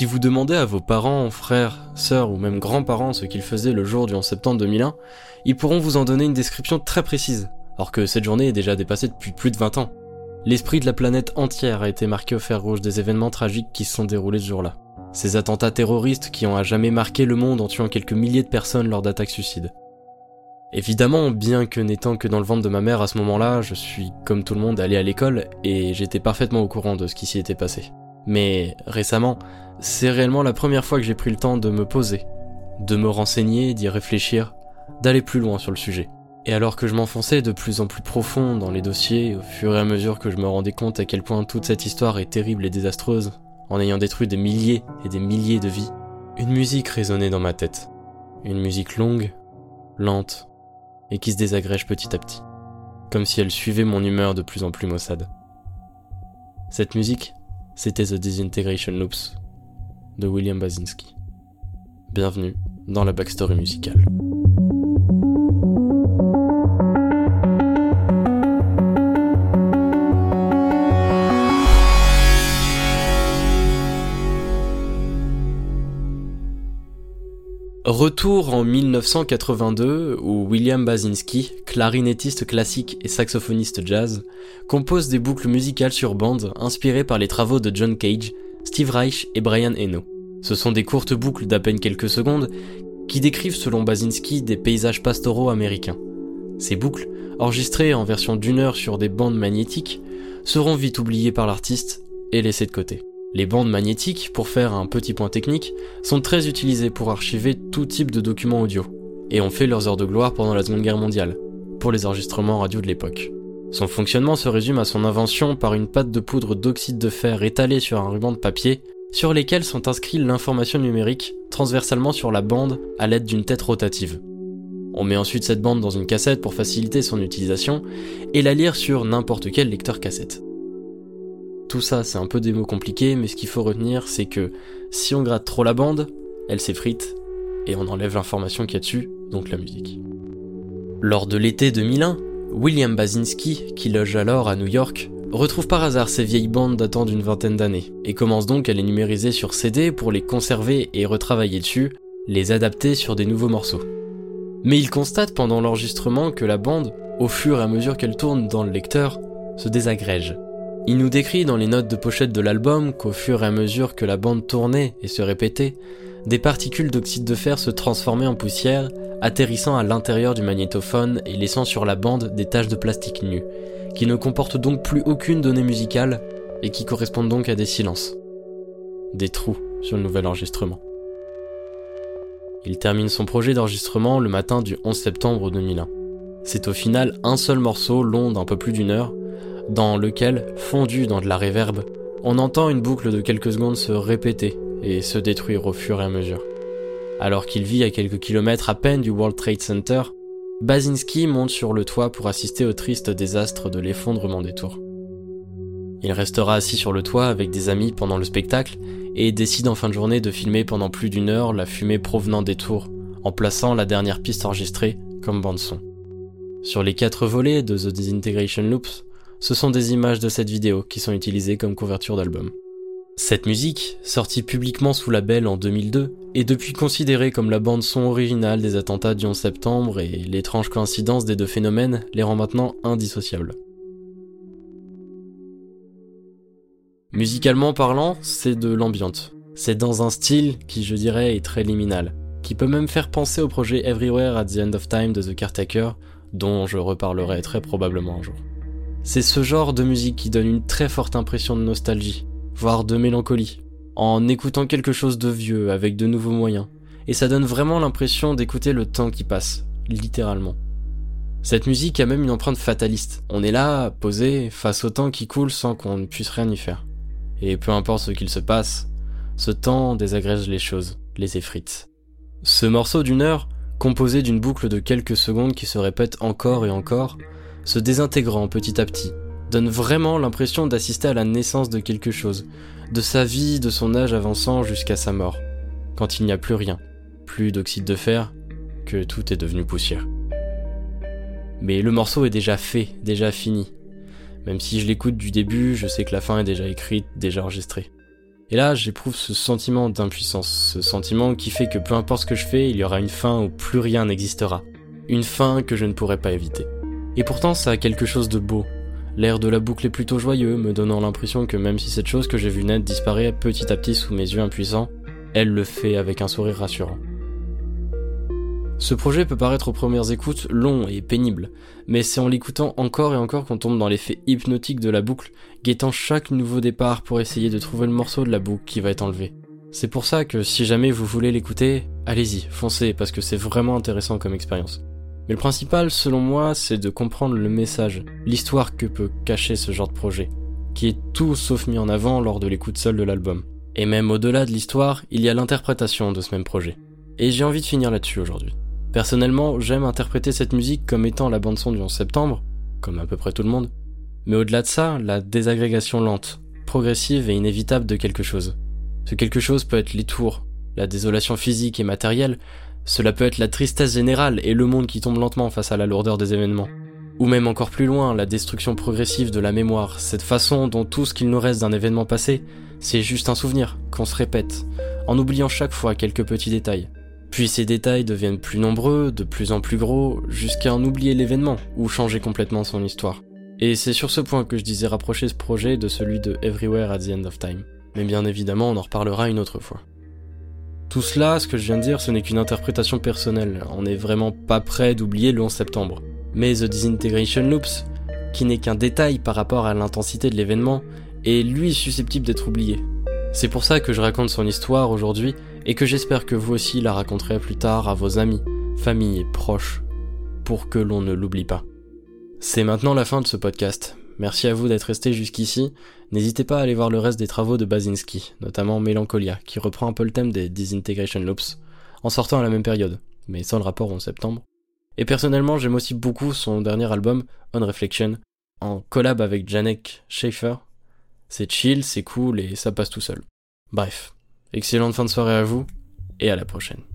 Si vous demandez à vos parents, frères, sœurs ou même grands-parents ce qu'ils faisaient le jour du 11 septembre 2001, ils pourront vous en donner une description très précise, alors que cette journée est déjà dépassée depuis plus de 20 ans. L'esprit de la planète entière a été marqué au fer rouge des événements tragiques qui se sont déroulés ce jour-là. Ces attentats terroristes qui ont à jamais marqué le monde en tuant quelques milliers de personnes lors d'attaques suicides. Évidemment, bien que n'étant que dans le ventre de ma mère à ce moment-là, je suis, comme tout le monde, allé à l'école et j'étais parfaitement au courant de ce qui s'y était passé. Mais récemment, c'est réellement la première fois que j'ai pris le temps de me poser, de me renseigner, d'y réfléchir, d'aller plus loin sur le sujet. Et alors que je m'enfonçais de plus en plus profond dans les dossiers, au fur et à mesure que je me rendais compte à quel point toute cette histoire est terrible et désastreuse, en ayant détruit des milliers et des milliers de vies, une musique résonnait dans ma tête. Une musique longue, lente, et qui se désagrège petit à petit, comme si elle suivait mon humeur de plus en plus maussade. Cette musique, c'était The Disintegration Loops de William Basinski. Bienvenue dans la backstory musicale. Retour en 1982 où William Basinski, clarinettiste classique et saxophoniste jazz, compose des boucles musicales sur bande inspirées par les travaux de John Cage, Steve Reich et Brian Eno. Ce sont des courtes boucles d'à peine quelques secondes qui décrivent selon Basinski des paysages pastoraux américains. Ces boucles, enregistrées en version d'une heure sur des bandes magnétiques, seront vite oubliées par l'artiste et laissées de côté. Les bandes magnétiques, pour faire un petit point technique, sont très utilisées pour archiver tout type de documents audio, et ont fait leurs heures de gloire pendant la Seconde Guerre mondiale, pour les enregistrements radio de l'époque. Son fonctionnement se résume à son invention par une pâte de poudre d'oxyde de fer étalée sur un ruban de papier, sur lesquels sont inscrits l'information numérique transversalement sur la bande à l'aide d'une tête rotative. On met ensuite cette bande dans une cassette pour faciliter son utilisation et la lire sur n'importe quel lecteur cassette. Tout ça, c'est un peu des mots compliqués, mais ce qu'il faut retenir, c'est que si on gratte trop la bande, elle s'effrite, et on enlève l'information qu'il y a dessus, donc la musique. Lors de l'été 2001, William Basinski, qui loge alors à New York, retrouve par hasard ces vieilles bandes datant d'une vingtaine d'années, et commence donc à les numériser sur CD pour les conserver et retravailler dessus, les adapter sur des nouveaux morceaux. Mais il constate pendant l'enregistrement que la bande, au fur et à mesure qu'elle tourne dans le lecteur, se désagrège, il nous décrit dans les notes de pochette de l'album qu'au fur et à mesure que la bande tournait et se répétait, des particules d'oxyde de fer se transformaient en poussière, atterrissant à l'intérieur du magnétophone et laissant sur la bande des taches de plastique nu, qui ne comportent donc plus aucune donnée musicale et qui correspondent donc à des silences. Des trous sur le nouvel enregistrement. Il termine son projet d'enregistrement le matin du 11 septembre 2001. C'est au final un seul morceau long d'un peu plus d'une heure, dans lequel, fondu dans de la réverbe, on entend une boucle de quelques secondes se répéter et se détruire au fur et à mesure. Alors qu'il vit à quelques kilomètres à peine du World Trade Center, Basinski monte sur le toit pour assister au triste désastre de l'effondrement des tours. Il restera assis sur le toit avec des amis pendant le spectacle et décide en fin de journée de filmer pendant plus d'une heure la fumée provenant des tours, en plaçant la dernière piste enregistrée comme bande-son. Sur les quatre volets de The Disintegration Loops, ce sont des images de cette vidéo qui sont utilisées comme couverture d'album. Cette musique, sortie publiquement sous label en 2002, est depuis considérée comme la bande son originale des attentats du 11 septembre et l'étrange coïncidence des deux phénomènes les rend maintenant indissociables. Musicalement parlant, c'est de l'ambiante. C'est dans un style qui, je dirais, est très liminal, qui peut même faire penser au projet Everywhere at the End of Time de The Caretaker, dont je reparlerai très probablement un jour. C'est ce genre de musique qui donne une très forte impression de nostalgie, voire de mélancolie, en écoutant quelque chose de vieux avec de nouveaux moyens. Et ça donne vraiment l'impression d'écouter le temps qui passe, littéralement. Cette musique a même une empreinte fataliste. On est là, posé, face au temps qui coule sans qu'on ne puisse rien y faire. Et peu importe ce qu'il se passe, ce temps désagrège les choses, les effrite. Ce morceau d'une heure, composé d'une boucle de quelques secondes qui se répète encore et encore, se désintégrant petit à petit, donne vraiment l'impression d'assister à la naissance de quelque chose, de sa vie, de son âge avançant jusqu'à sa mort, quand il n'y a plus rien, plus d'oxyde de fer, que tout est devenu poussière. Mais le morceau est déjà fait, déjà fini. Même si je l'écoute du début, je sais que la fin est déjà écrite, déjà enregistrée. Et là, j'éprouve ce sentiment d'impuissance, ce sentiment qui fait que peu importe ce que je fais, il y aura une fin où plus rien n'existera. Une fin que je ne pourrai pas éviter. Et pourtant, ça a quelque chose de beau. L'air de la boucle est plutôt joyeux, me donnant l'impression que même si cette chose que j'ai vue naître disparaît petit à petit sous mes yeux impuissants, elle le fait avec un sourire rassurant. Ce projet peut paraître aux premières écoutes long et pénible, mais c'est en l'écoutant encore et encore qu'on tombe dans l'effet hypnotique de la boucle, guettant chaque nouveau départ pour essayer de trouver le morceau de la boucle qui va être enlevé. C'est pour ça que si jamais vous voulez l'écouter, allez-y, foncez, parce que c'est vraiment intéressant comme expérience. Mais le principal, selon moi, c'est de comprendre le message, l'histoire que peut cacher ce genre de projet, qui est tout sauf mis en avant lors de l'écoute seule de l'album. Et même au-delà de l'histoire, il y a l'interprétation de ce même projet. Et j'ai envie de finir là-dessus aujourd'hui. Personnellement, j'aime interpréter cette musique comme étant la bande-son du 11 septembre, comme à peu près tout le monde, mais au-delà de ça, la désagrégation lente, progressive et inévitable de quelque chose. Ce quelque chose peut être les tours, la désolation physique et matérielle, cela peut être la tristesse générale et le monde qui tombe lentement face à la lourdeur des événements. Ou même encore plus loin, la destruction progressive de la mémoire, cette façon dont tout ce qu'il nous reste d'un événement passé, c'est juste un souvenir, qu'on se répète, en oubliant chaque fois quelques petits détails. Puis ces détails deviennent plus nombreux, de plus en plus gros, jusqu'à en oublier l'événement, ou changer complètement son histoire. Et c'est sur ce point que je disais rapprocher ce projet de celui de Everywhere at the End of Time. Mais bien évidemment, on en reparlera une autre fois. Tout cela, ce que je viens de dire, ce n'est qu'une interprétation personnelle, on n'est vraiment pas prêt d'oublier le 11 septembre. Mais The Disintegration Loops, qui n'est qu'un détail par rapport à l'intensité de l'événement, est lui susceptible d'être oublié. C'est pour ça que je raconte son histoire aujourd'hui et que j'espère que vous aussi la raconterez plus tard à vos amis, familles et proches, pour que l'on ne l'oublie pas. C'est maintenant la fin de ce podcast. Merci à vous d'être resté jusqu'ici. N'hésitez pas à aller voir le reste des travaux de Basinski, notamment Mélancolia, qui reprend un peu le thème des Disintegration Loops, en sortant à la même période, mais sans le rapport en septembre. Et personnellement, j'aime aussi beaucoup son dernier album, On Reflection, en collab avec Janek Schaefer. C'est chill, c'est cool et ça passe tout seul. Bref, Excellente fin de soirée à vous et à la prochaine.